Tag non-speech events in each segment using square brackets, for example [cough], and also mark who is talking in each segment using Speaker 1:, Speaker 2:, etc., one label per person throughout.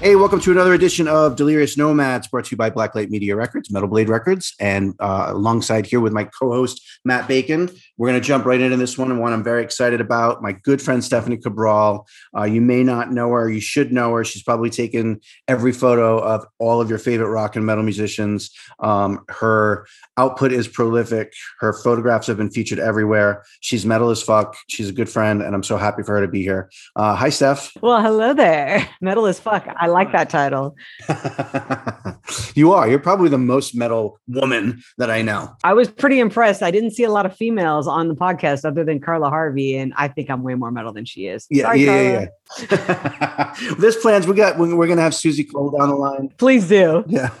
Speaker 1: Hey, welcome to another edition of Delirious Nomads, brought to you by Blacklight Media Records, Metal Blade Records, and uh, alongside here with my co-host Matt Bacon. We're going to jump right into this one, and one I'm very excited about. My good friend Stephanie Cabral. Uh, you may not know her, you should know her. She's probably taken every photo of all of your favorite rock and metal musicians. Um, her output is prolific. Her photographs have been featured everywhere. She's metal as fuck. She's a good friend, and I'm so happy for her to be here. Uh, hi, Steph.
Speaker 2: Well, hello there. [laughs] Metal as fuck. I like that title. [laughs]
Speaker 1: you are. You're probably the most metal woman that I know.
Speaker 2: I was pretty impressed. I didn't see a lot of females on the podcast other than Carla Harvey, and I think I'm way more metal than she is.
Speaker 1: Yeah,
Speaker 2: Sorry,
Speaker 1: yeah,
Speaker 2: Carla.
Speaker 1: yeah, yeah. [laughs] There's plans. We got. We're going to have Susie Cole down the line.
Speaker 2: Please do.
Speaker 1: Yeah. [laughs]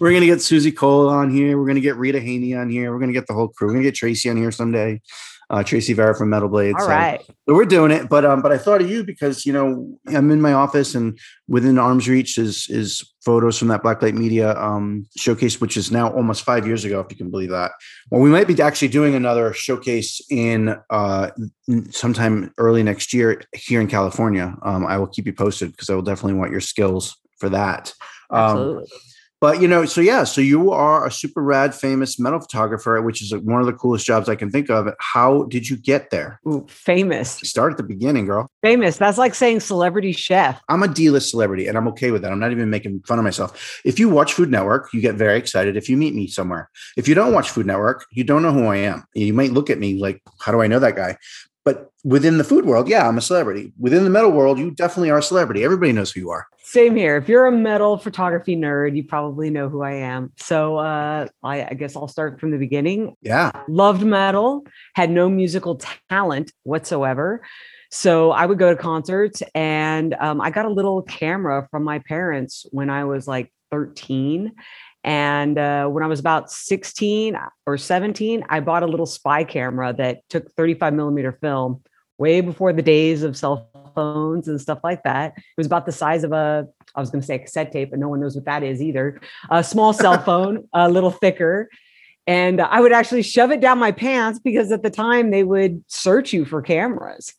Speaker 1: We're gonna get Susie Cole on here. We're gonna get Rita Haney on here. We're gonna get the whole crew. We're gonna get Tracy on here someday. Uh, Tracy Vera from Metal Blade.
Speaker 2: All
Speaker 1: so,
Speaker 2: right.
Speaker 1: so we're doing it. But um, but I thought of you because you know I'm in my office and within arm's reach is is photos from that Blacklight Media um, showcase, which is now almost five years ago, if you can believe that. Well, we might be actually doing another showcase in uh, sometime early next year here in California. Um, I will keep you posted because I will definitely want your skills for that. Um,
Speaker 2: Absolutely.
Speaker 1: But you know, so yeah, so you are a super rad, famous metal photographer, which is one of the coolest jobs I can think of. How did you get there?
Speaker 2: Ooh, famous.
Speaker 1: Start at the beginning, girl.
Speaker 2: Famous. That's like saying celebrity chef.
Speaker 1: I'm a D-list celebrity, and I'm okay with that. I'm not even making fun of myself. If you watch Food Network, you get very excited if you meet me somewhere. If you don't watch Food Network, you don't know who I am. You might look at me like, "How do I know that guy?" But within the food world, yeah, I'm a celebrity. Within the metal world, you definitely are a celebrity. Everybody knows who you are.
Speaker 2: Same here. If you're a metal photography nerd, you probably know who I am. So uh, I, I guess I'll start from the beginning.
Speaker 1: Yeah.
Speaker 2: Loved metal, had no musical talent whatsoever. So I would go to concerts and um, I got a little camera from my parents when I was like 13. And uh, when I was about 16 or 17, I bought a little spy camera that took 35 millimeter film way before the days of cell phones and stuff like that. It was about the size of a, I was going to say a cassette tape, but no one knows what that is either. A small cell [laughs] phone, a little thicker. And I would actually shove it down my pants because at the time they would search you for cameras.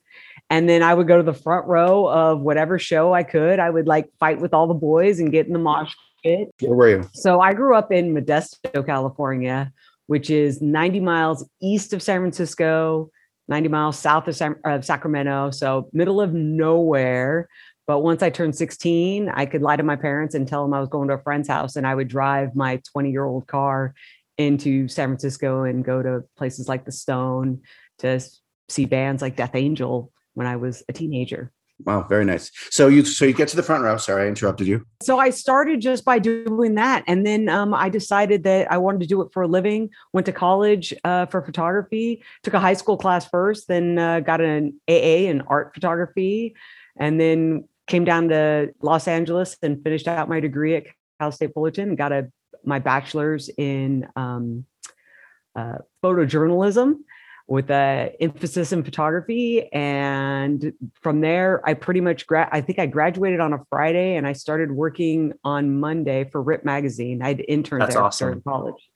Speaker 2: And then I would go to the front row of whatever show I could. I would like fight with all the boys and get in the mosh pit.
Speaker 1: Where were you?
Speaker 2: So I grew up in Modesto, California, which is 90 miles east of San Francisco, 90 miles south of, San, of Sacramento. So middle of nowhere. But once I turned 16, I could lie to my parents and tell them I was going to a friend's house and I would drive my 20 year old car into San Francisco and go to places like the Stone to see bands like Death Angel when I was a teenager.
Speaker 1: Wow, very nice. So you so you get to the front row. Sorry, I interrupted you.
Speaker 2: So I started just by doing that, and then um, I decided that I wanted to do it for a living. Went to college uh, for photography. Took a high school class first, then uh, got an AA in art photography, and then came down to Los Angeles and finished out my degree at Cal State Fullerton. Got a my bachelor's in um, uh, photojournalism with a emphasis in photography. And from there, I pretty much gra- I think I graduated on a Friday and I started working on Monday for Rip Magazine. I'd interned
Speaker 3: That's
Speaker 2: there
Speaker 3: awesome.
Speaker 2: during college.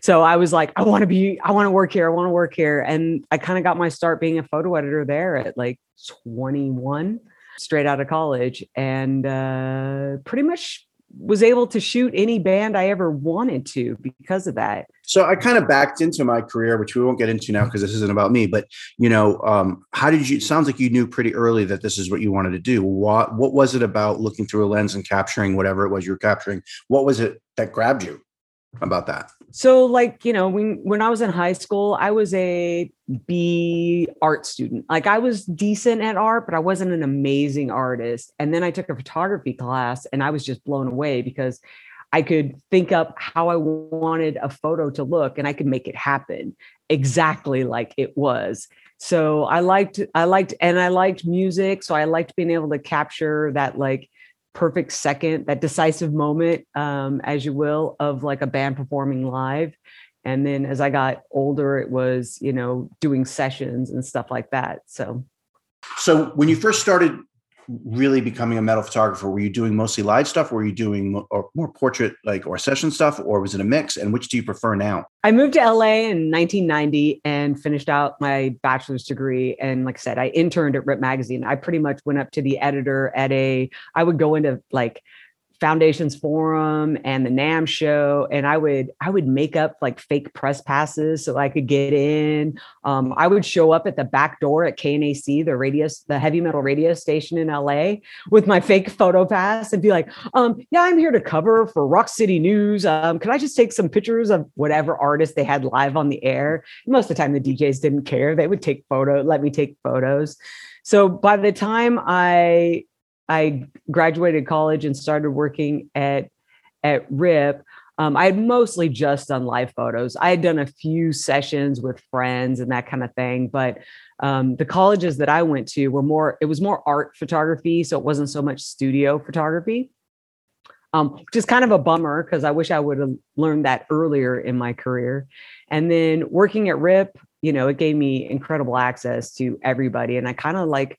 Speaker 2: So I was like, I want to be, I want to work here. I want to work here. And I kind of got my start being a photo editor there at like 21, straight out of college. And uh, pretty much was able to shoot any band I ever wanted to because of that.
Speaker 1: So I kind of backed into my career, which we won't get into now because this isn't about me. But you know, um, how did you? It sounds like you knew pretty early that this is what you wanted to do. What What was it about looking through a lens and capturing whatever it was you were capturing? What was it that grabbed you about that?
Speaker 2: So, like, you know, when when I was in high school, I was a B art student. Like I was decent at art, but I wasn't an amazing artist. And then I took a photography class and I was just blown away because I could think up how I wanted a photo to look and I could make it happen exactly like it was. So I liked I liked and I liked music, so I liked being able to capture that like perfect second, that decisive moment, um, as you will, of like a band performing live. And then as I got older, it was, you know, doing sessions and stuff like that. So,
Speaker 1: So when you first started really becoming a metal photographer, were you doing mostly live stuff? Were you doing mo- or more portrait like or session stuff, or was it a mix? And which do you prefer now?
Speaker 2: I moved to LA in 1990 and finished out my bachelor's degree. And like I said, I interned at Rip Magazine. I pretty much went up to the editor at a, I would go into like Foundations Forum and the NAMM show, and I would I would make up like fake press passes so I could get in. Um, I would show up at the back door at KNAC, the radio, the heavy metal radio station in LA, with my fake photo pass and be like, um, "Yeah, I'm here to cover for Rock City News. Um, can I just take some pictures of whatever artist they had live on the air?" Most of the time, the DJs didn't care; they would take photo, let me take photos. So by the time I I graduated college and started working at at RIP. Um, I had mostly just done live photos. I had done a few sessions with friends and that kind of thing, but um, the colleges that I went to were more. It was more art photography, so it wasn't so much studio photography. Um, which is kind of a bummer because I wish I would have learned that earlier in my career. And then working at RIP, you know, it gave me incredible access to everybody, and I kind of like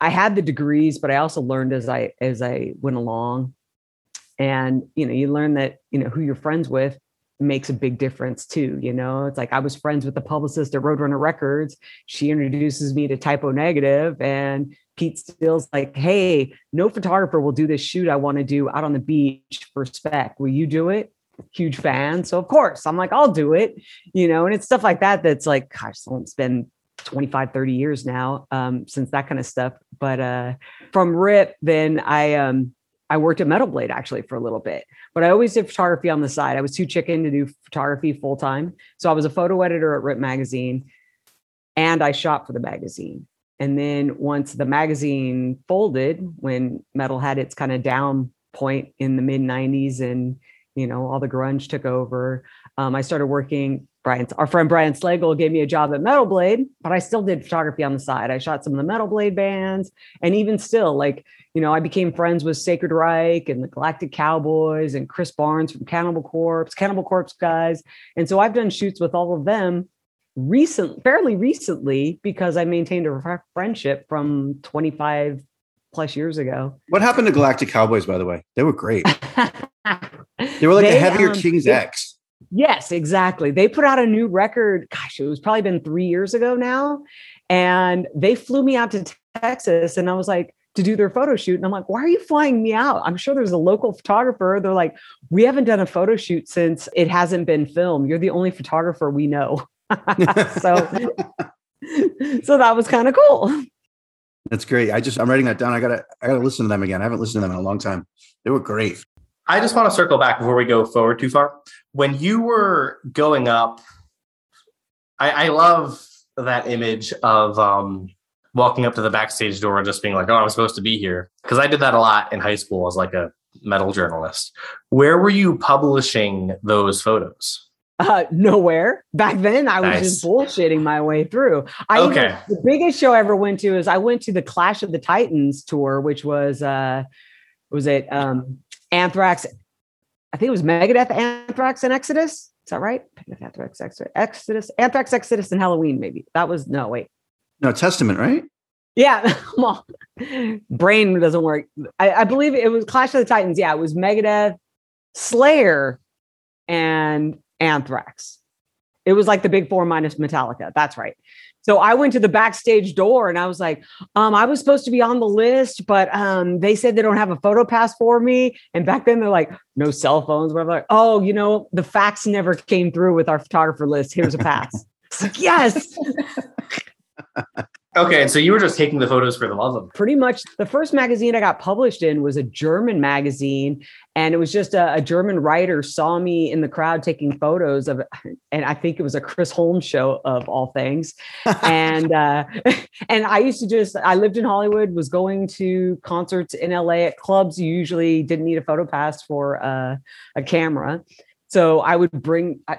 Speaker 2: I had the degrees, but I also learned as I as I went along. And you know, you learn that you know who you're friends with makes a big difference too. You know, it's like I was friends with the publicist at Roadrunner Records. She introduces me to Type O Negative, and Pete Steele's like, "Hey, no photographer will do this shoot I want to do out on the beach for spec. Will you do it?" Huge fan, so of course I'm like, "I'll do it." You know, and it's stuff like that that's like, gosh, it's been 25 30 years now um, since that kind of stuff but uh, from rip then i um, i worked at metal blade actually for a little bit but i always did photography on the side. I was too chicken to do photography full time so i was a photo editor at rip magazine and i shot for the magazine. And then once the magazine folded when metal had its kind of down point in the mid 90s and you know all the grunge took over um, i started working Brian, our friend Brian Slagel gave me a job at Metal Blade, but I still did photography on the side. I shot some of the Metal Blade bands, and even still, like you know, I became friends with Sacred Reich and the Galactic Cowboys and Chris Barnes from Cannibal Corpse, Cannibal Corpse guys, and so I've done shoots with all of them recent, fairly recently, because I maintained a friendship from 25 plus years ago.
Speaker 1: What happened to Galactic Cowboys, by the way? They were great. [laughs] they were like
Speaker 2: They,
Speaker 1: a heavier
Speaker 2: um,
Speaker 1: King's
Speaker 2: they-
Speaker 1: X.
Speaker 2: Yes, exactly. They put out a new record. Gosh, it was probably been three years ago now. And they flew me out to Texas and I was like, to do their photo shoot. And I'm like, why are you flying me out? I'm sure there's a local photographer. They're like, we haven't done a photo shoot since it hasn't been filmed. You're the only photographer we know. [laughs] so, [laughs] so that was kind of cool.
Speaker 1: That's great. I just I'm writing that down. I gotta I gotta listen to them again. I haven't listened to them in a long time. They were great.
Speaker 3: I just want to circle back before we go forward too far. When you were going up, I, I love that image of um, walking up to the backstage door and just being like, "Oh, I'm supposed to be here," because I did that a lot in high school as like a metal journalist. Where were you publishing those photos?
Speaker 2: Uh, nowhere. Back then, I was just bullshitting my way through. I even-
Speaker 3: Okay.
Speaker 2: the biggest show I ever went to is I went to the Clash of the Titans tour, which was uh was it um Anthrax? I think it was Megadeth, Anthrax, and Exodus. Is that right? Anthrax, Exodus, Anthrax, Exodus, and Helloween. Maybe that was no wait.
Speaker 1: No Testament, right?
Speaker 2: Yeah, [laughs] well, brain doesn't work. I, I, believe it was Clash of the Titans. Yeah, it was Megadeth, Slayer, and Anthrax. It was like the big four minus Metallica. That's right. So I went to the backstage door and I was like, um, I was supposed to be on the list, but um, they said they don't have a photo pass for me. And back then they're like, no cell phones, whatever. Like, oh, you know, the fax never came through with our photographer list. Here's a pass. like, yes. [laughs]
Speaker 3: Okay, so you were just taking the photos for the love of them.
Speaker 2: Pretty much the first magazine I got published in was a German magazine. And it was just a, a, German writer saw me in the crowd taking photos of, and I think it was a Chris Holmes show of all things. [laughs] and uh, [laughs] and I used to just, I lived in Hollywood, was going to concerts in LA at clubs. You usually didn't need a photo pass for uh, a camera. So I would bring uh,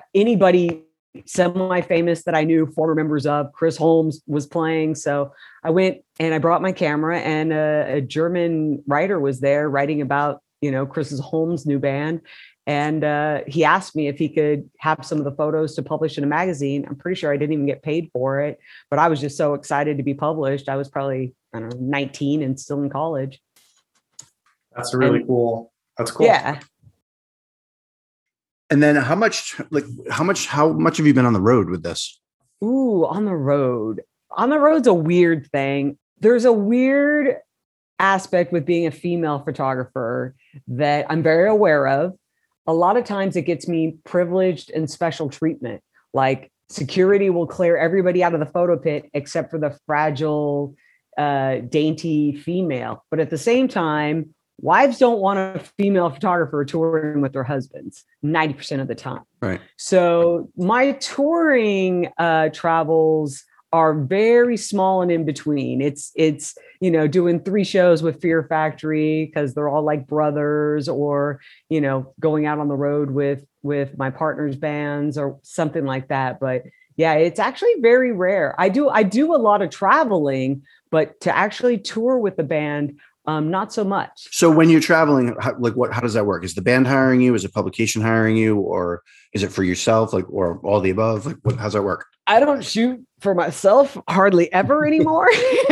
Speaker 2: anybody semi-famous that I knew, former members of. Chris Holmes was playing, so I went and I brought my camera, and a, a German writer was there writing about you know Chris's Holmes new band, and uh, he asked me if he could have some of the photos to publish in a magazine. I'm pretty sure I didn't even get paid for it, but I was just so excited to be published. I was probably I don't know 19 and still in college.
Speaker 3: That's really and, cool. That's cool.
Speaker 2: Yeah.
Speaker 1: And then how much like how much how much have you been on the road with this?
Speaker 2: Ooh, on the road. On the road's a weird thing. There's a weird aspect with being a female photographer that I'm very aware of. A lot of times it gets me privileged and special treatment. Like security will clear everybody out of the photo pit except for the fragile, uh, dainty female. But at the same time, wives don't want a female photographer touring with their husbands 90% of the time.
Speaker 1: Right.
Speaker 2: So my touring uh, travels are very small and in between. It's it's you know doing three shows with fear factory because they're all like brothers or you know going out on the road with with my partner's bands or something like that. But yeah it's actually very rare. I do i do a lot of traveling but to actually tour with the band um, not so much.
Speaker 1: So when you're traveling, how, like what, how does that work? Is the band hiring you? Is a publication hiring you, or is it for yourself? Like, or all the above? Like, what, how's that work?
Speaker 2: I don't shoot for myself hardly ever [laughs] anymore. [laughs]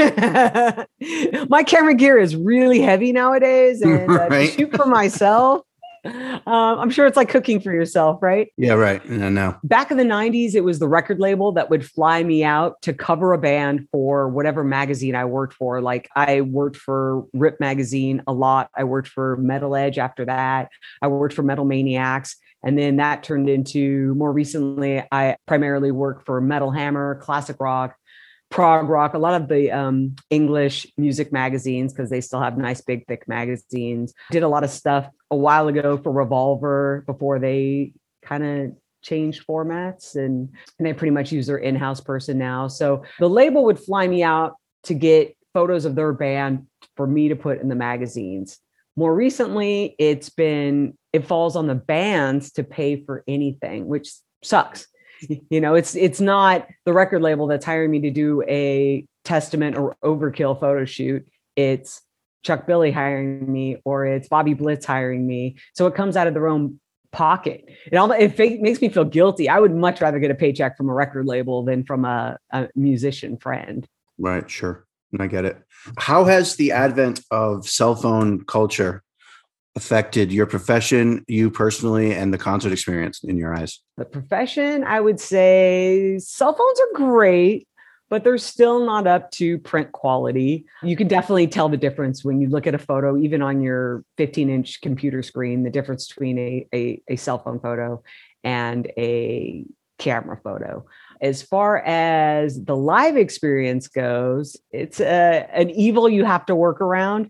Speaker 2: My camera gear is really heavy nowadays, and uh, right? to shoot for myself um, I'm sure it's like cooking for yourself, right?
Speaker 1: Yeah, right. No, no.
Speaker 2: Back in the 90s, it was the record label that would fly me out to cover a band for whatever magazine I worked for. Like I worked for Rip Magazine a lot. I worked for Metal Edge after that. I worked for Metal Maniacs. And then that turned into more recently, I primarily work for Metal Hammer, Classic Rock, prog rock, a lot of the um, English music magazines because they still have nice big thick magazines. Did a lot of stuff a while ago for Revolver before they kind of changed formats and, and they pretty much use their in-house person now. So the label would fly me out to get photos of their band for me to put in the magazines. More recently, it's been it falls on the bands to pay for anything, which sucks [laughs] you know it's it's not the record label that's hiring me to do a testament or overkill photo shoot. It's chuck billy hiring me or it's bobby blitz hiring me. So it comes out of their own pocket. It all it makes me feel guilty. I would much rather get a paycheck from a record label than from a, a musician friend.
Speaker 1: Right sure. And i get it. How has the advent of cell phone culture affected your profession, you personally, and the concert experience in your eyes?
Speaker 2: The profession, I would say cell phones are great, but they're still not up to print quality. You can definitely tell the difference when you look at a photo, even on your 15 inch computer screen, the difference between a, a, a cell phone photo and a camera photo. As far as the live experience goes, it's a, an evil you have to work around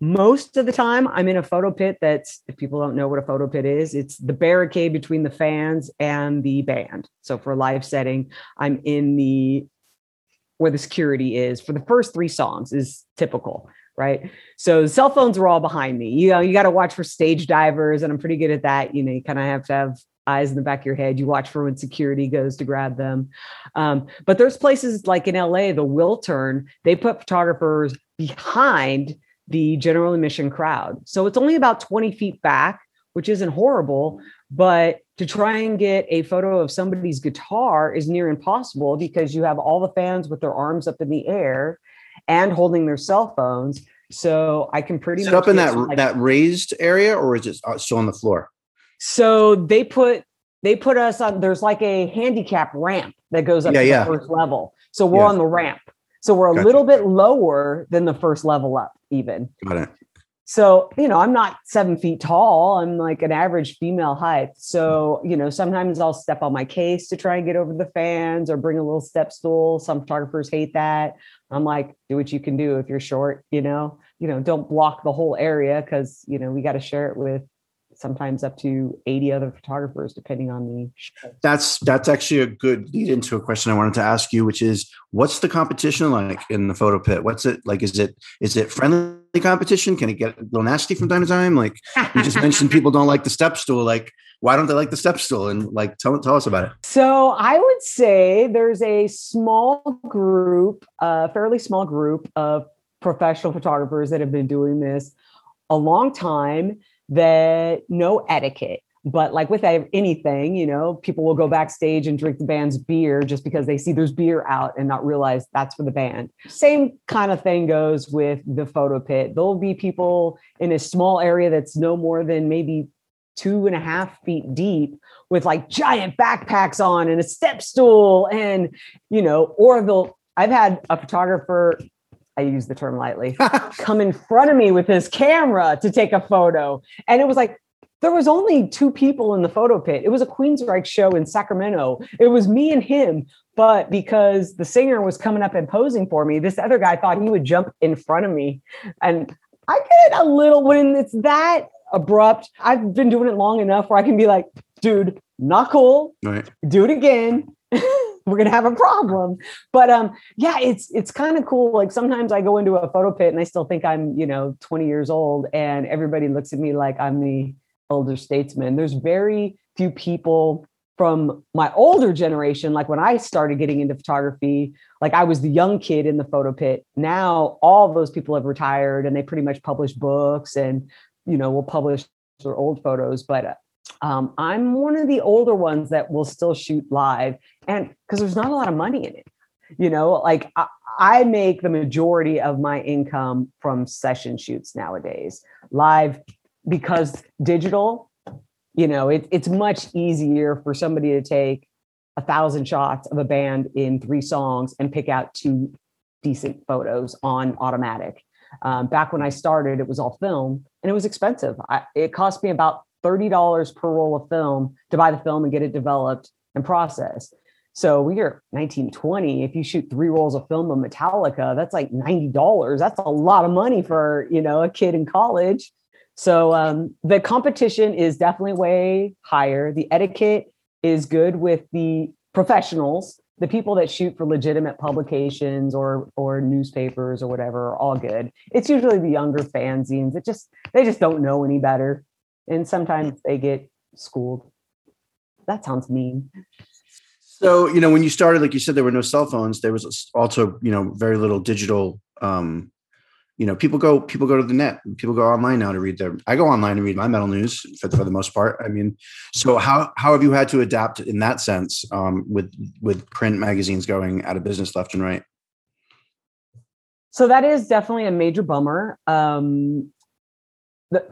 Speaker 2: most of the time i'm in a photo pit that's if people don't know what a photo pit is it's the barricade between the fans and the band. So for a live setting i'm in the where the security is for the first three songs is typical right? So cell phones are all behind me. You know you got to watch for stage divers and i'm pretty good at that. You know you kind of have to have eyes in the back of your head. You watch for when security goes to grab them. Um, but there's places like in la the Wiltern they put photographers behind the general admission crowd. So it's only about 20 feet back, which isn't horrible, But to try and get a photo of somebody's guitar is near impossible because you have all the fans with their arms up in the air and holding their cell phones. So I can pretty much
Speaker 1: up in that
Speaker 2: like-
Speaker 1: that raised area, or is it uh, still on the floor?
Speaker 2: So they put they put us on. There's like a handicap ramp that goes up
Speaker 1: Yeah,
Speaker 2: to
Speaker 1: yeah.
Speaker 2: the first level. So we're
Speaker 1: Yeah.
Speaker 2: on the ramp. So we're a
Speaker 1: Gotcha.
Speaker 2: little bit lower than the first level up, even.
Speaker 1: Got it.
Speaker 2: So you know, I'm not seven feet tall. I'm like an average female height. So you know, sometimes I'll step on my case to try and get over the fans, or bring a little step stool. Some photographers hate that. I'm like, do what you can do if you're short. You know, you know, don't block the whole area because you know we got to share it with sometimes up to 80 other photographers, depending on the show.
Speaker 1: That's that's actually a good lead into a question I wanted to ask you, which is, what's the competition like in the photo pit? What's it like? Is it is it friendly competition? Can it get a little nasty from time to time? Like you just mentioned, people don't like the step stool. Like, why don't they like the step stool? And like, tell tell us about it.
Speaker 2: So I would say there's a small group, a fairly small group of professional photographers that have been doing this a long time that no etiquette. But like with anything, you know, people will go backstage and drink the band's beer just because they see there's beer out and not realize that's for the band. Same kind of thing goes with the photo pit. There'll be people in a small area that's no more than maybe two and a half feet deep with like giant backpacks on and a step stool and you know or they'll i've had a photographer i use the term lightly [laughs] come in front of me with his camera to take a photo. And it was like there was only two people in the photo pit. It was a queensryche show in sacramento. It was me and him. But because the singer was coming up and posing for me this other guy thought he would jump in front of me. And i get a little when it's that abrupt i've been doing it long enough where i can be like dude not cool.
Speaker 1: Right.
Speaker 2: do it again [laughs] we're gonna have a problem. But um yeah it's it's kind of cool like sometimes i go into a photo pit and i still think i'm you know 20 years old and everybody looks at me like i'm the elder statesman. There's very few people from my older generation like when i started getting into photography like i was the young kid in the photo pit. Now all those people have retired and they pretty much publish books and you know will publish their old photos. But uh, um, I'm one of the older ones that will still shoot live, and because there's not a lot of money in it, you know, like I, I make the majority of my income from session shoots nowadays. Live, because digital, you know, it, it's much easier for somebody to take a thousand shots of a band in three songs and pick out two decent photos on automatic. Um, back when I started, it was all film and it was expensive. I, it cost me about $30 per roll of film to buy the film and get it developed and processed. So we are 1920. If you shoot three rolls of film of Metallica, that's like $90. That's a lot of money for, you know, a kid in college. So um, the competition is definitely way higher. The etiquette is good with the professionals. The people that shoot for legitimate publications or or newspapers or whatever are all good. It's usually the younger fanzines that just they just don't know any better and sometimes they get schooled. That sounds mean.
Speaker 1: So, you know, when you started, like you said, there were no cell phones. There was also, you know, very little digital. Um, you know, people go people go to the net. People go online now to read their. I go online to read my metal news for, for the most part. I mean, so how how have you had to adapt in that sense um, with with print magazines going out of business left and right?
Speaker 2: So that is definitely a major bummer. Um, the,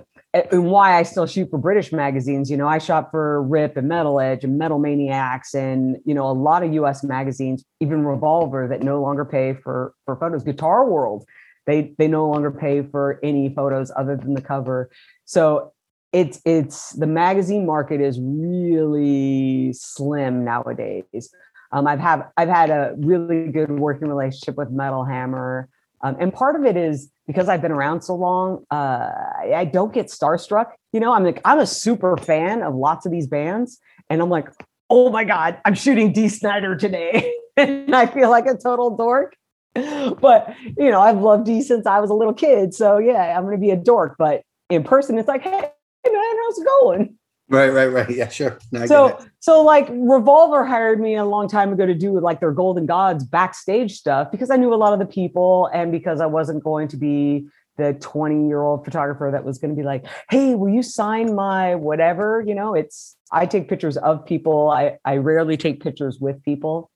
Speaker 2: and why I still shoot for British magazines. You know, I shot for Rip and Metal Edge and Metal Maniacs, and you know, a lot of U.S. magazines, even Revolver, that no longer pay for for photos. Guitar World, they they no longer pay for any photos other than the cover. So it's it's the magazine market is really slim nowadays. Um, I've have I've had a really good working relationship with Metal Hammer. Um, and part of it is because I've been around so long, uh, I don't get starstruck. You know, I'm like, I'm a super fan of lots of these bands. And I'm like, oh my God, I'm shooting Dee Snider today. [laughs] and I feel like a total dork. But, you know, I've loved Dee since I was a little kid. So yeah, I'm going to be a dork. But in person, it's like, hey, man, how's it going?
Speaker 1: Right, right, right. Yeah, sure. No,
Speaker 2: so so like revolver hired me a long time ago to do like their golden gods backstage stuff because i knew a lot of the people and because i wasn't going to be the 20 year old photographer that was going to be like, Hey, will you sign my whatever? You know, it's, I take pictures of people. I, I rarely take pictures with people.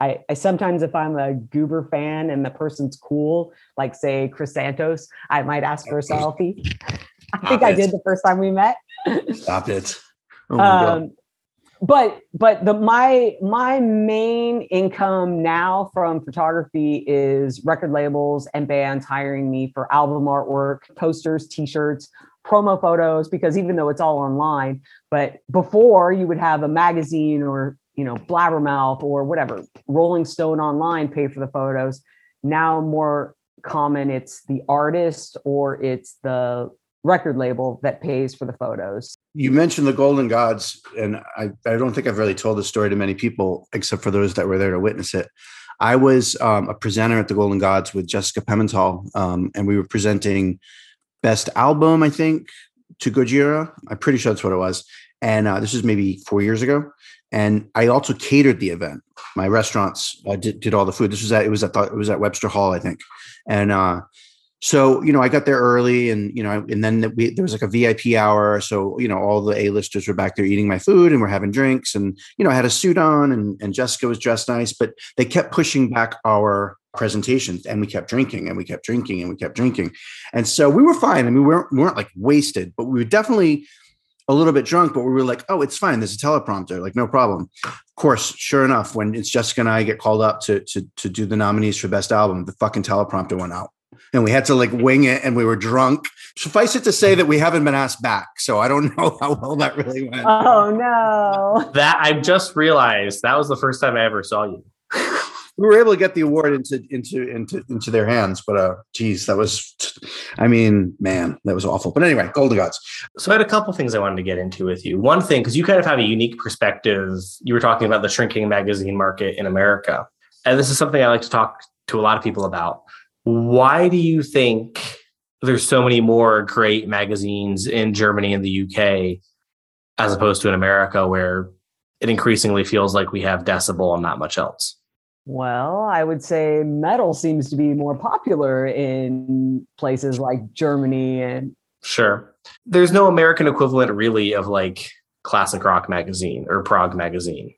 Speaker 2: I, I sometimes, if I'm a goober fan and the person's cool, like say Chris Santos, I might ask for a selfie. I think I did the first time we met.
Speaker 1: Stop it. Oh um,
Speaker 2: but but the my my main income now from photography is record labels and bands hiring me for album artwork, posters, t-shirts, promo photos because even though it's all online, but before you would have a magazine or you know Blabbermouth or whatever, Rolling Stone online pay for the photos. Now more common it's the artist or it's the record label that pays for the photos.
Speaker 1: You mentioned the Golden Gods, and I, I don't think I've really told this story to many people, except for those that were there to witness it. I was um, a presenter at the Golden Gods with Jessica Pimentel, um, and we were presenting Best Album, I think, to Gojira. I'm pretty sure that's what it was. And uh, this was maybe four years ago. And I also catered the event. My restaurants uh, did, did all the food. This was at it was at the, it was at Webster Hall, I think. And uh, so you know i got there early and you know and then we, there was like a vip hour. So you know all the a-listers were back there eating my food and we're having drinks and you know i had a suit on and, and jessica was dressed nice but they kept pushing back our presentations and we kept drinking and we kept drinking and we kept drinking. And so we were fine. I mean, we weren't, we weren't like wasted but we were definitely a little bit drunk but we were like oh it's fine. There's a teleprompter. Like no problem. Of course sure enough when it's jessica and i get called up to to, to do the nominees for best album the fucking teleprompter went out and we had to like wing it and we were drunk. Suffice it to say that we haven't been asked back. So I don't [laughs] know how well that really went.
Speaker 2: Oh no.
Speaker 3: That I just realized that was the first time I ever saw you.
Speaker 1: we were able to get the award into into into into their hands, but uh geez, that was I mean, man, that was awful. But anyway, Golden Gods.
Speaker 3: So I had a couple things I wanted to get into with you. One thing, because you kind of have a unique perspective. You were talking about the shrinking magazine market in America. And this is something I like to talk to a lot of people about why do you think there's so many more great magazines in Germany and the UK as opposed to in America where it increasingly feels like we have decibel and not much else?
Speaker 2: Well, I would say metal seems to be more popular in places like Germany and
Speaker 3: Sure. There's no American equivalent really of like classic rock magazine or prog magazine.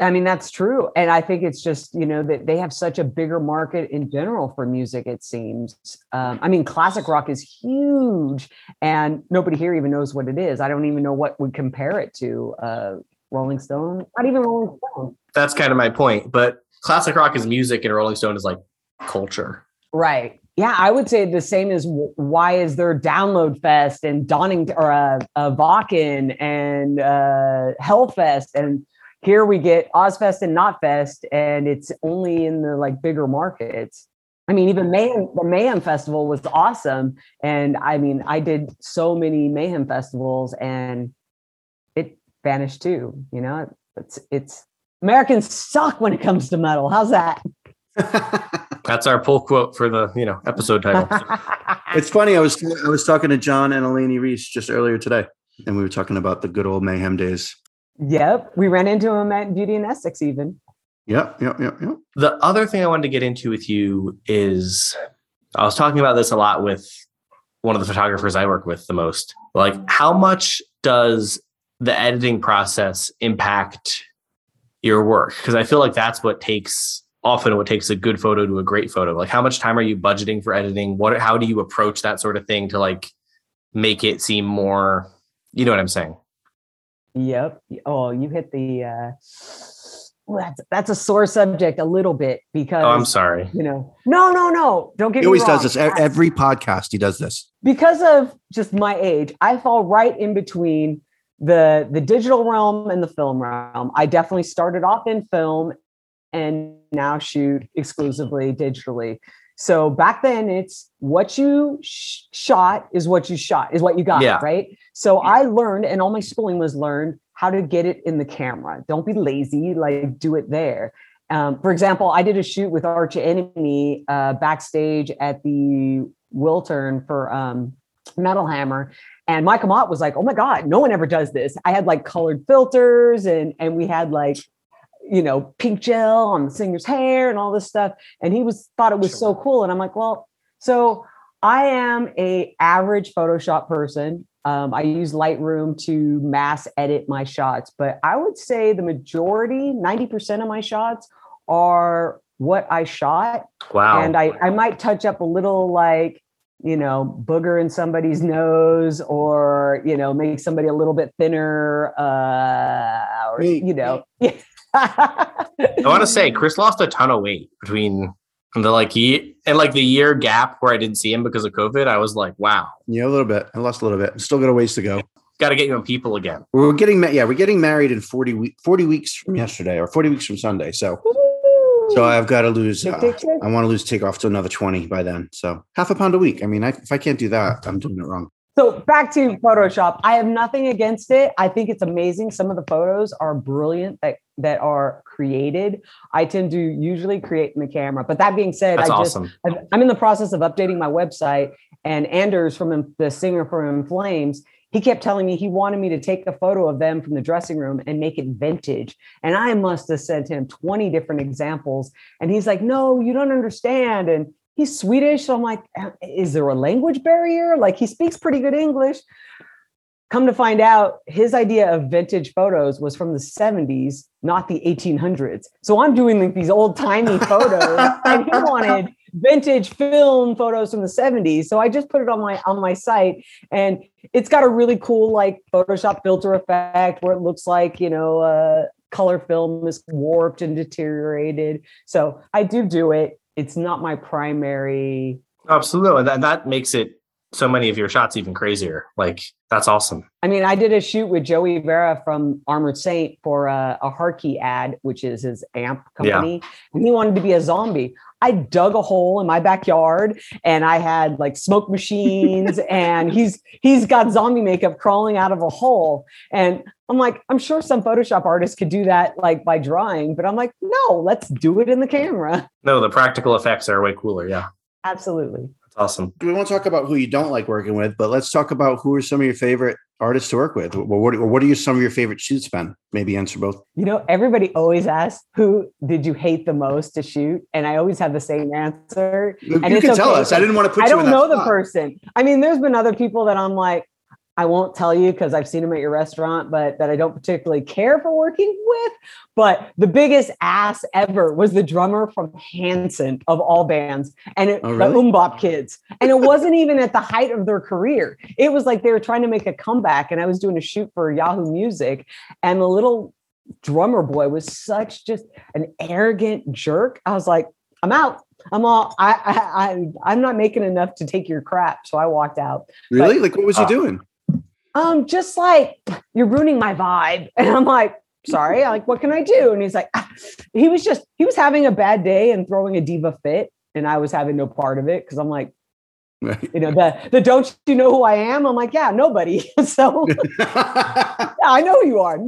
Speaker 2: I mean, that's true. And I think it's just, you know, that they have such a bigger market in general for music, it seems. Um, I mean, classic rock is huge and nobody here even knows what it is. I don't even know what would compare it to uh, Rolling Stone, not even Rolling Stone.
Speaker 3: That's kind of my point. But classic rock is music and Rolling Stone is like culture.
Speaker 2: Right. Yeah, I would say the same as why is there Download Fest and Donning or uh, uh, Wacken and uh, Hellfest and here we get Ozzfest and Knotfest, and it's only in the like bigger markets. I mean, even Mayhem, the Mayhem Festival was awesome. And I mean, I did so many Mayhem festivals and it vanished too. You know, it's it's Americans suck when it comes to metal. How's that? [laughs]
Speaker 3: That's our pull quote for the you know episode title. [laughs]
Speaker 1: it's funny. I was I was talking to John and Eleni Reese just earlier today, and we were talking about the good old mayhem days.
Speaker 2: Yep. We ran into him at Beauty and Essex even.
Speaker 1: Yep, yep, yep, yep.
Speaker 3: The other thing I wanted to get into with you is I was talking about this a lot with one of the photographers I work with the most. Like, how much does the editing process impact your work? Because I feel like that's what takes often what takes a good photo to a great photo. Like, how much time are you budgeting for editing? What, how do you approach that sort of thing to like make it seem more, you know what I'm saying?
Speaker 2: Yep. Oh, you hit the uh that's that's a sore subject a little bit because
Speaker 3: oh, I'm sorry.
Speaker 2: You know, no, no, no. Don't get
Speaker 1: he
Speaker 2: always
Speaker 1: does this every podcast. He does this
Speaker 2: because of just my age. I fall right in between the the digital realm and the film realm. I definitely started off in film and now shoot exclusively digitally. So back then, it's what you sh- shot is what you shot, is what you got, yeah. right? So I learned, and all my schooling was learned how to get it in the camera. Don't be lazy, like do it there. Um, for example, I did a shoot with Arch Enemy uh, backstage at the Wiltern for um, Metal Hammer. And Michael Amott was like, "Oh my god, no one ever does this." I had like colored filters, and and we had like you know, pink gel on the singer's hair and all this stuff. And he was thought it was so cool. And I'm like, well, so I am a average Photoshop person. Um, I use Lightroom to mass edit my shots, but I would say the majority, 90% of my shots are what I shot.
Speaker 3: Wow.
Speaker 2: And I, I might touch up a little like, you know, booger in somebody's nose or, you know, make somebody a little bit thinner, uh, or,
Speaker 1: Wait.
Speaker 2: you know.
Speaker 3: I want to say Chris lost a ton of weight between the like ye- and like the year gap where I didn't see him because of COVID. I was like, wow,
Speaker 1: Yeah, a little bit. I lost a little bit. Still got a ways to go.
Speaker 3: got to get you on people again.
Speaker 1: We're getting ma- yeah, we're getting married in 40 week 40 weeks from yesterday or 40 weeks from Sunday. So so I've got to lose uh,
Speaker 2: tick, tick.
Speaker 1: I want to lose take off to another 20 by then. So half a pound a week. I mean, I, if I can't do that, I'm doing it wrong.
Speaker 2: So back to Photoshop. I have nothing against it. I think it's amazing. Some of the photos are brilliant that that are created. I tend to usually create in the camera. But that being said,
Speaker 3: That's
Speaker 2: I just
Speaker 3: awesome.
Speaker 2: I'm in the process of updating my website. And Anders from the singer from In Flames, he kept telling me he wanted me to take a photo of them from the dressing room and make it vintage. And I must have sent him 20 different examples. And he's like, no, you don't understand. And he's Swedish. So I'm like, "Uh, is there a language barrier? Like he speaks pretty good English. Come to find out, his idea of vintage photos was from the 70s, not the 1800s. So I'm doing like these old timey [laughs] photos, and he wanted vintage film photos from the 70s. So I just put it on my on my site, and it's got a really cool like Photoshop filter effect where it looks like you know uh, color film is warped and deteriorated. So I do do it. It's not my primary
Speaker 3: Absolutely. That, that makes it so many of your shots even crazier. Like that's awesome.
Speaker 2: I mean, I did a shoot with Joey Vera from Armored Saint for a, a Hartke ad, which is his amp company, and he wanted to be a zombie. I dug a hole in my backyard, and I had like smoke machines, [laughs] and he's he's got zombie makeup crawling out of a hole, and I'm like, I'm sure some Photoshop artist could do that like by drawing, but I'm like, no, let's do it in the camera.
Speaker 3: No, the practical effects are way cooler. Yeah.
Speaker 2: Absolutely.
Speaker 3: That's awesome.
Speaker 1: We won't talk about who you don't like working with, but let's talk about who are some of your favorite artists to work with. Well, what, what are your, some of your favorite shoots been? Maybe answer both.
Speaker 2: You know, everybody always asks, who did you hate the most to shoot? And I always have the same answer.
Speaker 1: You
Speaker 2: And
Speaker 1: you
Speaker 2: it's
Speaker 1: can tell us. I didn't want to put
Speaker 2: I
Speaker 1: you in
Speaker 2: don't
Speaker 1: that
Speaker 2: know the person. I mean, there's been other people that I'm like, I won't tell you because I've seen them at your restaurant, but that I don't particularly care for working with. But the biggest ass ever was the drummer from Hanson of all bands and it,
Speaker 1: Oh, really?
Speaker 2: the MMMBop kids. And it wasn't even at the height of their career. It was like they were trying to make a comeback. And I was doing a shoot for Yahoo Music, and the little drummer boy was such just an arrogant jerk. I was like, I'm out. I'm all I I, I I'm not making enough to take your crap. So I walked out.
Speaker 1: Really? Like, what was you
Speaker 3: Uh,
Speaker 1: doing?
Speaker 2: Um, just like you're ruining my vibe. [laughs] And I'm like, sorry, I'm [laughs] like, what can I do? And he's like, "Ah." [laughs] he was just he was having a bad day and throwing a diva fit. And I was having no part of it because I'm like, you know, the the don't you know who I am? I'm like, yeah, nobody. so yeah, I know who you are.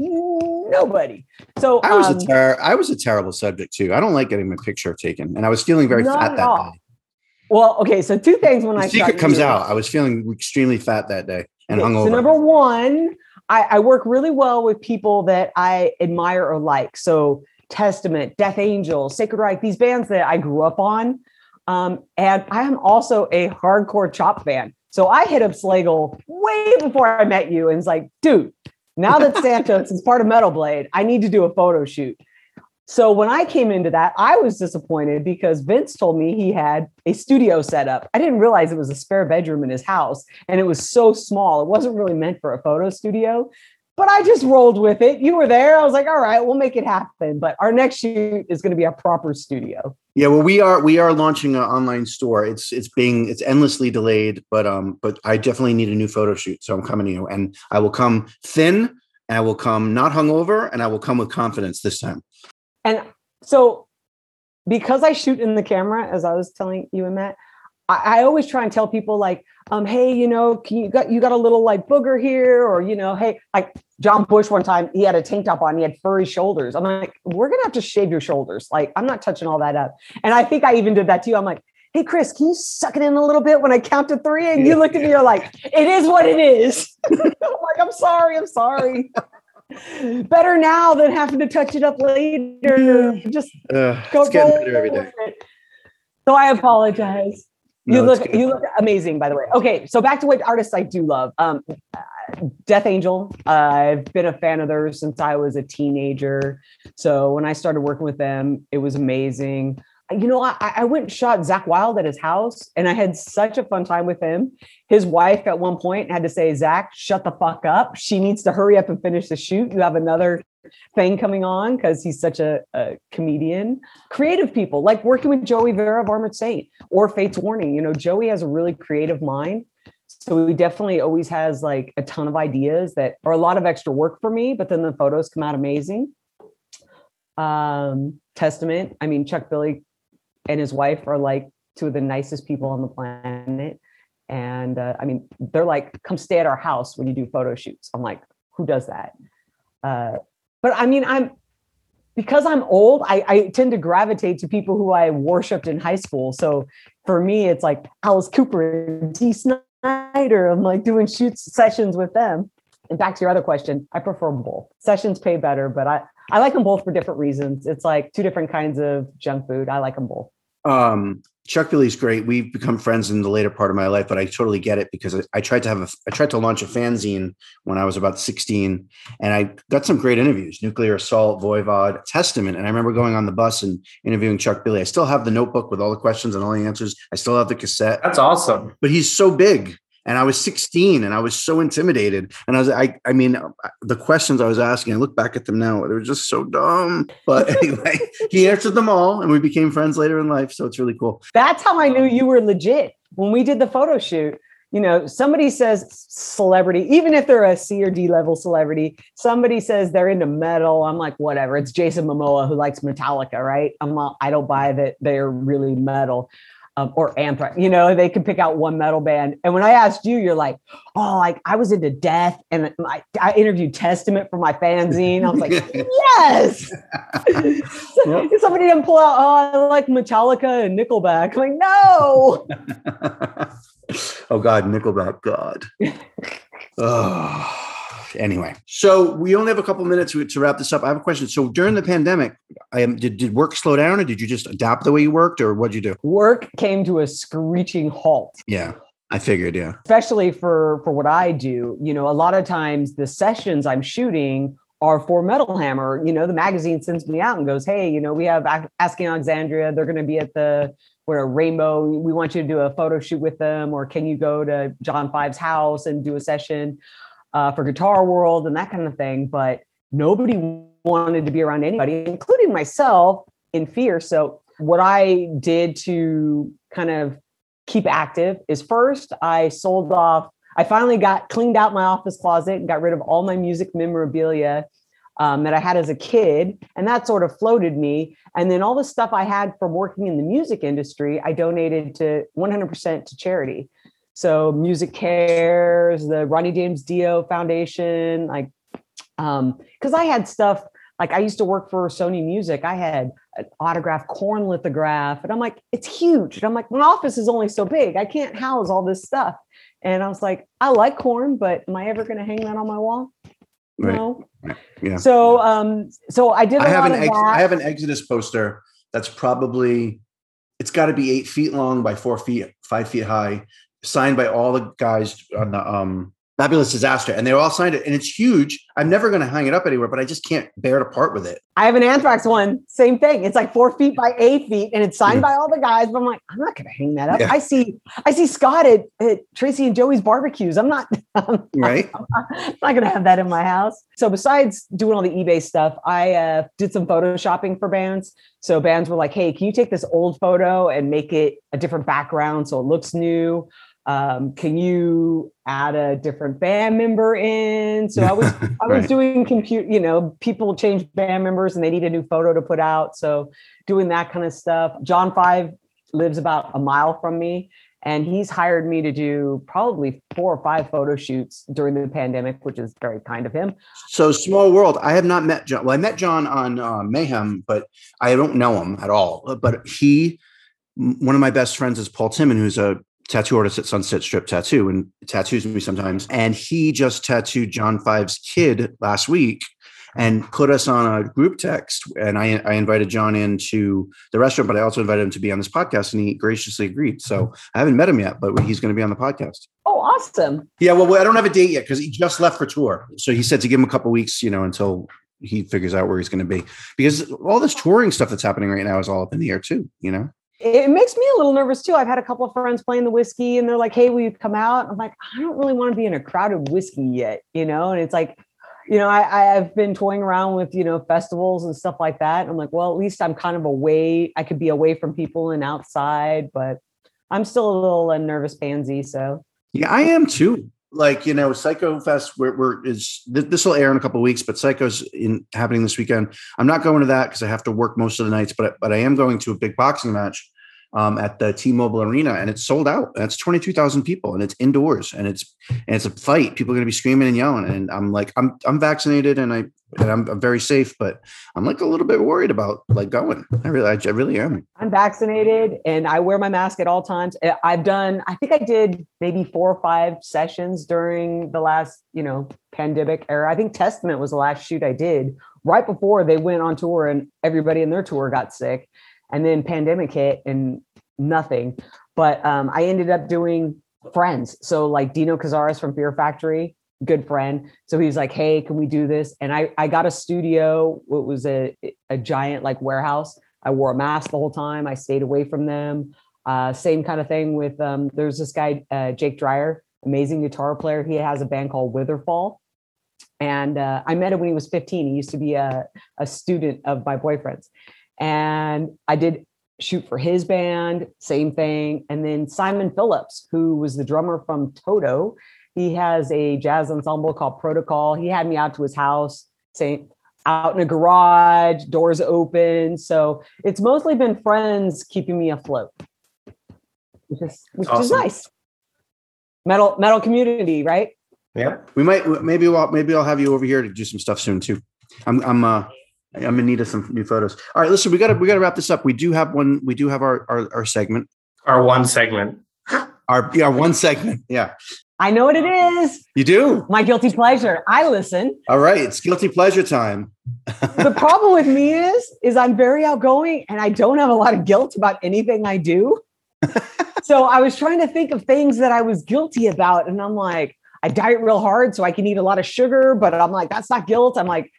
Speaker 2: Nobody. So
Speaker 1: I was
Speaker 2: um,
Speaker 1: a ter- I was a terrible subject too. I don't like getting my picture taken, and I was feeling very fat that
Speaker 2: all.
Speaker 1: day.
Speaker 2: well, okay. So two things when
Speaker 1: The
Speaker 2: I
Speaker 1: secret comes out. I was feeling extremely fat that day and hungover.
Speaker 2: So number one, I, I work really well with people that I admire or like. So Testament, Death Angel, Sacred Reich, these bands that I grew up on. Um, and I am also a hardcore chop fan. So I hit up Slagel way before I met you and was like, dude, now that Santos is part of Metal Blade, I need to do a photo shoot. So when I came into that, I was disappointed because Vince told me he had a studio set up. I didn't realize it was a spare bedroom in his house and it was so small. It wasn't really meant for a photo studio. But I just rolled with it. You were there. I was like, all right, we'll make it happen. But our next shoot is going to be a proper studio.
Speaker 1: Yeah, well, we are we are launching an online store. It's it's being it's endlessly delayed, but um, but I definitely need a new photo shoot, so I'm coming to you, and I will come thin, and I will come not hungover, and I will come with confidence this time.
Speaker 2: And so, because I shoot in the camera, as I was telling you and Matt, I, I always try and tell people like, um, hey, you know, can you got you got a little like booger here, or you know, hey, like John Bush one time, he had a tank top on, he had furry shoulders. I'm like, we're gonna have to shave your shoulders. Like, I'm not touching all that up. And I think I even did that to you. I'm like, hey, Chris, can you suck it in a little bit when I count to three? And you looked at me, you're like, it is what it is. [laughs] I'm like, I'm sorry, I'm sorry. [laughs] Better now than having to touch it up later. Just
Speaker 1: Uh,
Speaker 2: go
Speaker 1: getting better every day.
Speaker 2: it. So I apologize. You
Speaker 1: No, it's
Speaker 2: look
Speaker 1: good.
Speaker 2: you look amazing, by the way. Okay, so back to what artists I do love. Um, Death Angel. Uh, I've been a fan of theirs since I was a teenager. So when I started working with them, it was amazing. You know, I, I went and shot Zakk Wylde at his house, and I had such a fun time with him. His wife at one point had to say, "Zakk, shut the fuck up. She needs to hurry up and finish the shoot. You have another thing coming on because he's such a, a comedian." Creative people like working with Joey Vera of Armored Saint or Fate's Warning. You know, Joey has a really creative mind. So he definitely always has like a ton of ideas that are a lot of extra work for me, but then the photos come out amazing. Um, Testament, I mean, Chuck Billy and his wife are like two of the nicest people on the planet. And uh, I mean, they're like, come stay at our house when you do photo shoots. I'm like, who does that? Uh, but I mean, I'm because I'm old, I, I tend to gravitate to people who I worshipped in high school. So for me, it's like Alice Cooper and Dee Snider. I'm like doing shoots sessions with them. And back to your other question, I prefer both. Sessions pay better, but I, I like them both for different reasons. It's like two different kinds of junk food. I like them both.
Speaker 1: Um Chuck Billy's great. We've become friends in the later part of my life, but I totally get it because I, I tried to have a I tried to launch a fanzine when I was about 16 and I got some great interviews, Nuclear Assault, Voivod, Testament. And I remember going on the bus and interviewing Chuck Billy. I still have the notebook with all the questions and all the answers. I still have the cassette,
Speaker 3: That's awesome.
Speaker 1: but he's so big. And I was 16 and I was so intimidated. And I was, I, I mean, the questions I was asking, I look back at them now, they were just so dumb. But [laughs] anyway, he answered them all and we became friends later in life. So it's really cool.
Speaker 2: That's how I knew you were legit. When we did the photo shoot, you know, somebody says celebrity, even if they're a C or D level celebrity, somebody says they're into metal. I'm like, whatever. It's Jason Momoa who likes Metallica, right? I'm not, I don't buy that they're really metal. Um, or Anthrax, you know, they can pick out one metal band. And when I asked you, you're like, oh, like I was into Death, and I, I interviewed Testament for my fanzine. I was like, [laughs] yes. [laughs] [laughs] Somebody didn't pull out, oh, I like Metallica and Nickelback. I'm like, no.
Speaker 1: oh God, Nickelback, God. oh. Anyway, so we only have a couple minutes to, to wrap this up. I have a question. So during the pandemic, I am did, did work slow down, or did you just adapt the way you worked, or what'd you do?
Speaker 2: Work came to a screeching halt.
Speaker 1: Yeah, I figured. Yeah,
Speaker 2: especially for for what I do. You know, a lot of times the sessions I'm shooting are for Metal Hammer. You know, the magazine sends me out and goes, "Hey, you know, we have Asking Alexandria. They're going to be at the where Rainbow. We want you to do a photo shoot with them, or can you go to John Five's house and do a session uh, for Guitar World and that kind of thing?" But nobody wanted to be around anybody, including myself, in fear. So what I did to kind of keep active is first I sold off I finally got cleaned out my office closet and got rid of all my music memorabilia um, that I had as a kid. And that sort of floated me. And then all the stuff I had from working in the music industry, I donated to 100% to charity. So Music Cares, the Ronnie James Dio Foundation, like, um, because I had stuff like I used to work for Sony Music. I had an autographed Korn lithograph, and I'm like, it's huge. And I'm like, my office is only so big. I can't house all this stuff. And I was like, I like Korn, but am I ever going to hang that on my wall?
Speaker 1: Right.
Speaker 2: No.
Speaker 1: Yeah.
Speaker 2: So, um, so I did. I
Speaker 1: have
Speaker 2: lot
Speaker 1: an
Speaker 2: of
Speaker 1: ex-
Speaker 2: that.
Speaker 1: I have an Exodus poster that's probably it's got to be eight feet long by four feet, five feet high, signed by all the guys on the um Fabulous Disaster, and they all signed it, and it's huge. I'm never going to hang it up anywhere, but I just can't bear to part with it.
Speaker 2: I have an Anthrax one. Same thing. It's like four feet by eight feet, and it's signed by all the guys. But I'm like, I'm not going to hang that up.
Speaker 1: Yeah.
Speaker 2: I see, I see Scott at, at Tracy and Joey's barbecues. I'm not, [laughs]
Speaker 1: right.
Speaker 2: I'm not going to have that in my house. So besides doing all the eBay stuff, I uh, did some photoshopping for bands. So bands were like, "Hey, can you take this old photo and make it a different background so it looks new?" Um, can you add a different band member in? So I was [laughs] I was doing compute, you know, people change band members and they need a new photo to put out. So doing that kind of stuff. John Five lives about a mile from me, and he's hired me to do probably four or five photo shoots during the pandemic, which is very kind of him.
Speaker 1: So small world. I have not met John. Well, I met John on uh, Mayhem, but I don't know him at all. But he, one of my best friends is Paul Timman, who's a tattoo artist at Sunset Strip Tattoo and tattoos me sometimes. And he just tattooed John Five's kid last week. and put us on a group text. And I, I invited John into the restaurant, but I also invited him to be on this podcast, and he graciously agreed. So I haven't met him yet, but he's going to be on the podcast.
Speaker 2: Oh, awesome.
Speaker 1: Yeah, well, I don't have a date yet because he just left for tour. So he said to give him a couple weeks, you know, until he figures out where he's going to be. Because all this touring stuff that's happening right now is all up in the air too, you know?
Speaker 2: It makes me a little nervous too. I've had a couple of friends playing the Whisky and they're like, hey, will you come out? I'm like, I don't really want to be in a crowded Whisky yet, you know? And it's like, you know, I, I've been toying around with, you know, festivals and stuff like that. I'm like, well, at least I'm kind of away. I could be away from people and outside, but I'm still a little a nervous pansy. So
Speaker 1: yeah, I am too. Like you know, Psycho Fest, where, where is this will air in a couple weeks, but Psycho's in happening this weekend. I'm not going to that because I have to work most of the nights, but but I am going to a big boxing match um, at the T-Mobile Arena, and it's sold out. That's twenty two thousand people, and it's indoors, and it's and it's a fight. People are going to be screaming and yelling, and I'm like, I'm I'm vaccinated, and I and I'm, I'm, very safe, but I'm like a little bit worried about like going. I really, I, I really am.
Speaker 2: I'm vaccinated and I wear my mask at all times. I've done, I think I did maybe four or five sessions during the last, you know, pandemic era. I think Testament was the last shoot I did right before they went on tour and everybody in their tour got sick. And then pandemic hit and nothing. But um, I ended up doing friends. So like Dino Cazares from Fear Factory, good friend. So he's like, "Hey, can we do this?" And I I got a studio. It was a a giant like warehouse. I wore a mask the whole time. I stayed away from them. Uh, same kind of thing with um, there's this guy uh, Jake Dreyer, amazing guitar player. He has a band called Witherfall, and uh, I met him when he was 15. He used to be a a student of my boyfriend's, and I did shoot for his band. Same thing, and then Simon Phillips, who was the drummer from Toto he has a jazz ensemble called Protocol. He had me out to his house, saying out in a garage, doors open. So it's mostly been friends keeping me afloat, which is which awesome. is nice. Metal metal community, right?
Speaker 1: Yeah, we might maybe we'll, maybe I'll have you over here to do some stuff soon too. I'm I'm uh I'm in need of some new photos. All right, listen, we got to we got to wrap this up. We do have one. We do have our our, our segment.
Speaker 3: Our one segment.
Speaker 1: Our yeah, one segment. Yeah.
Speaker 2: I know what it is.
Speaker 1: You do?
Speaker 2: My guilty pleasure. I listen.
Speaker 1: All right, it's guilty pleasure time. [laughs]
Speaker 2: the problem with me is is I'm very outgoing and I don't have a lot of guilt about anything I do. [laughs] so I was trying to think of things that I was guilty about and I'm like I diet real hard so I can eat a lot of sugar, but I'm like that's not guilt. I'm like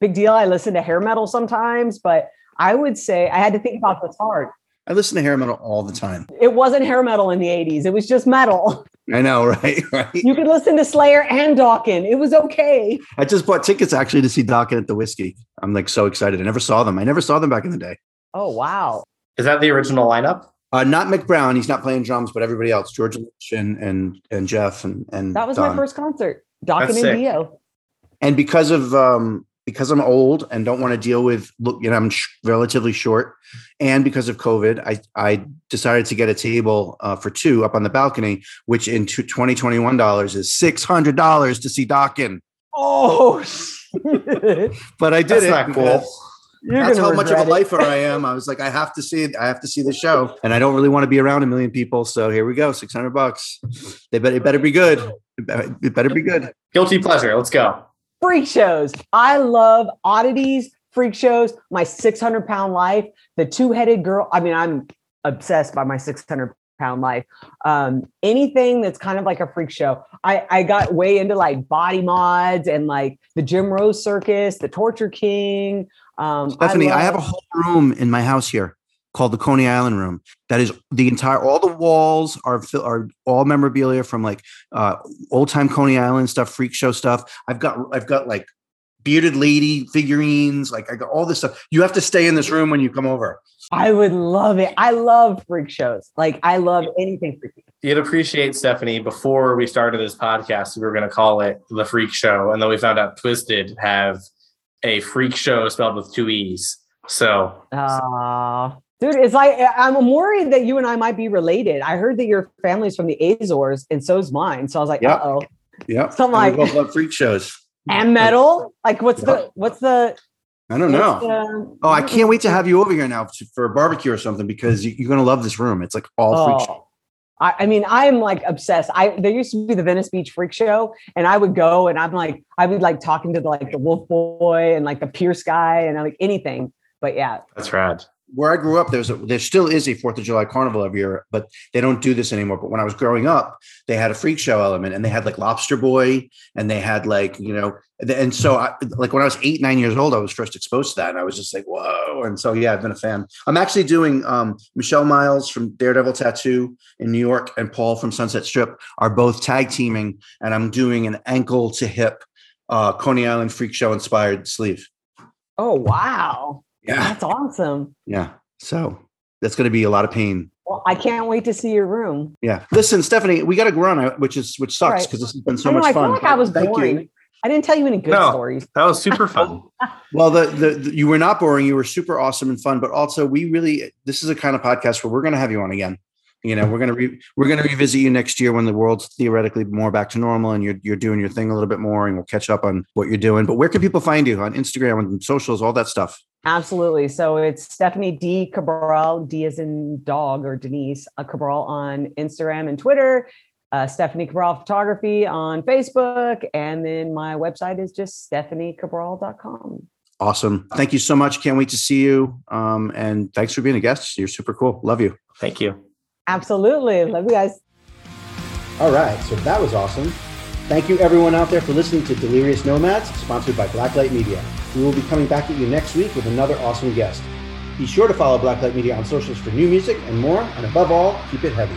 Speaker 2: big deal. I listen to hair metal sometimes, but I would say I had to think about this hard.
Speaker 1: I listen to hair metal all the time.
Speaker 2: It wasn't hair metal in the 80s. It was just metal.
Speaker 1: I know, [laughs] right? Right.
Speaker 2: You could listen to Slayer and Dokken. It was okay.
Speaker 1: I just bought tickets actually to see Dokken at the Whisky. I'm like so excited. I never saw them. I never saw them back in the day.
Speaker 2: Oh wow.
Speaker 3: Is that the original lineup?
Speaker 1: Uh, not Mick Brown. He's not playing drums, but everybody else. George Lynch and and and Jeff and and
Speaker 2: that was Don. my first concert. Dokken and Dio.
Speaker 1: And because of um because I'm old and don't want to deal with look, you know, I'm sh- relatively short, and because of COVID, I I decided to get a table uh, for two up on the balcony, which in twenty twenty one dollars is six hundred dollars to see Dokken.
Speaker 2: Oh, [laughs]
Speaker 1: but I did
Speaker 3: That's
Speaker 1: it.
Speaker 3: Not cool.
Speaker 1: That's how much of a lifer I am. I was like, I have to see it. I have to see the show, and I don't really want to be around a million people. So here we go, six hundred bucks. They better, it better be good. It better be good.
Speaker 3: Guilty pleasure. Let's go
Speaker 2: freak shows. I love oddities, freak shows, my 600 pound life, the two headed girl. I mean, I'm obsessed by my 600 pound life. Um, anything that's kind of like a freak show. I, I got way into like body mods and like the Jim Rose circus, the Torture King. Um,
Speaker 1: Stephanie, I, love- I have a whole room in my house here called the Coney Island Room. That is the entire all the walls are are all memorabilia from like uh, old time Coney Island stuff, freak show stuff. I've got I've got like bearded lady figurines. Like I got all this stuff. You have to stay in this room when you come over.
Speaker 2: I would love it. I love freak shows. Like I love anything freaky.
Speaker 3: You'd appreciate Stephanie. Before we started this podcast, we were going to call it the Freak Show, and then we found out Twiztid have a freak show spelled with two e's. So,
Speaker 2: uh, Dude, it's like I'm worried that you and I might be related. I heard that your family's from the Azores, and so's mine. So I was like,
Speaker 1: yep.
Speaker 2: uh oh.
Speaker 1: Yeah.
Speaker 2: So I'm like,
Speaker 1: both love freak shows
Speaker 2: and metal. Like, what's yep. the what's the?
Speaker 1: I don't know. The, oh, I can't wait to have you over here now for a barbecue or something because you're going to love this room. It's like all oh, freak show.
Speaker 2: I, I mean, I'm like obsessed. I there used to be the Venice Beach Freak Show, and I would go and I'm like, I would like talking to the, like the Wolf Boy and like the Pierce guy and like anything. But yeah,
Speaker 3: That's rad.
Speaker 1: Where I grew up, there's a, there still is a Fourth of July carnival every year, but they don't do this anymore. But when I was growing up, they had a freak show element, and they had like Lobster Boy, and they had like you know, and so I, like when I was eight nine years old, I was first exposed to that, and I was just like whoa. And so yeah, I've been a fan. I'm actually doing um, Michelle Myles from Daredevil Tattoo in New York, and Paul from Sunset Strip are both tag teaming, and I'm doing an ankle to hip uh, Coney Island freak show inspired sleeve.
Speaker 2: oh wow,
Speaker 1: Yeah,
Speaker 2: that's awesome.
Speaker 1: yeah. So that's going to be a lot of pain.
Speaker 2: Well, I can't wait to see your room.
Speaker 1: Yeah. Listen, Stephanie, we got to run, which is which sucks
Speaker 2: Right.
Speaker 1: because this has been so
Speaker 2: I know,
Speaker 1: much
Speaker 2: I
Speaker 1: fun.
Speaker 2: feel like I was
Speaker 1: Thank
Speaker 2: boring.
Speaker 1: you.
Speaker 2: I didn't tell you any good
Speaker 3: No.
Speaker 2: stories.
Speaker 3: That was super fun. [laughs]
Speaker 1: Well, the, the the you were not boring. You were super awesome and fun, but also we really this is a kind of podcast where we're going to have you on again. You know, we're going to re, we're going to revisit you next year when the world's theoretically more back to normal and you're you're doing your thing a little bit more, and we'll catch up on what you're doing. But where can people find you on Instagram and socials, all that stuff?
Speaker 2: Absolutely. So it's Stephanie D Cabral, D as in dog or Denise uh, Cabral on Instagram and Twitter. Uh, Stephanie Cabral Photography on Facebook. And then my website is just stephaniecabral.com.
Speaker 1: Awesome. Thank you so much. Can't wait to see you. Um, and thanks for being a guest. You're super cool. Love you.
Speaker 3: Thank you.
Speaker 2: Absolutely. Love you guys.
Speaker 1: All right, so that was awesome. Thank you everyone out there for listening to Delirious Nomads, sponsored by Blacklight Media. We will be coming back at you next week with another awesome guest. Be sure to follow Blacklight Media on socials for new music and more, and above all, keep it heavy.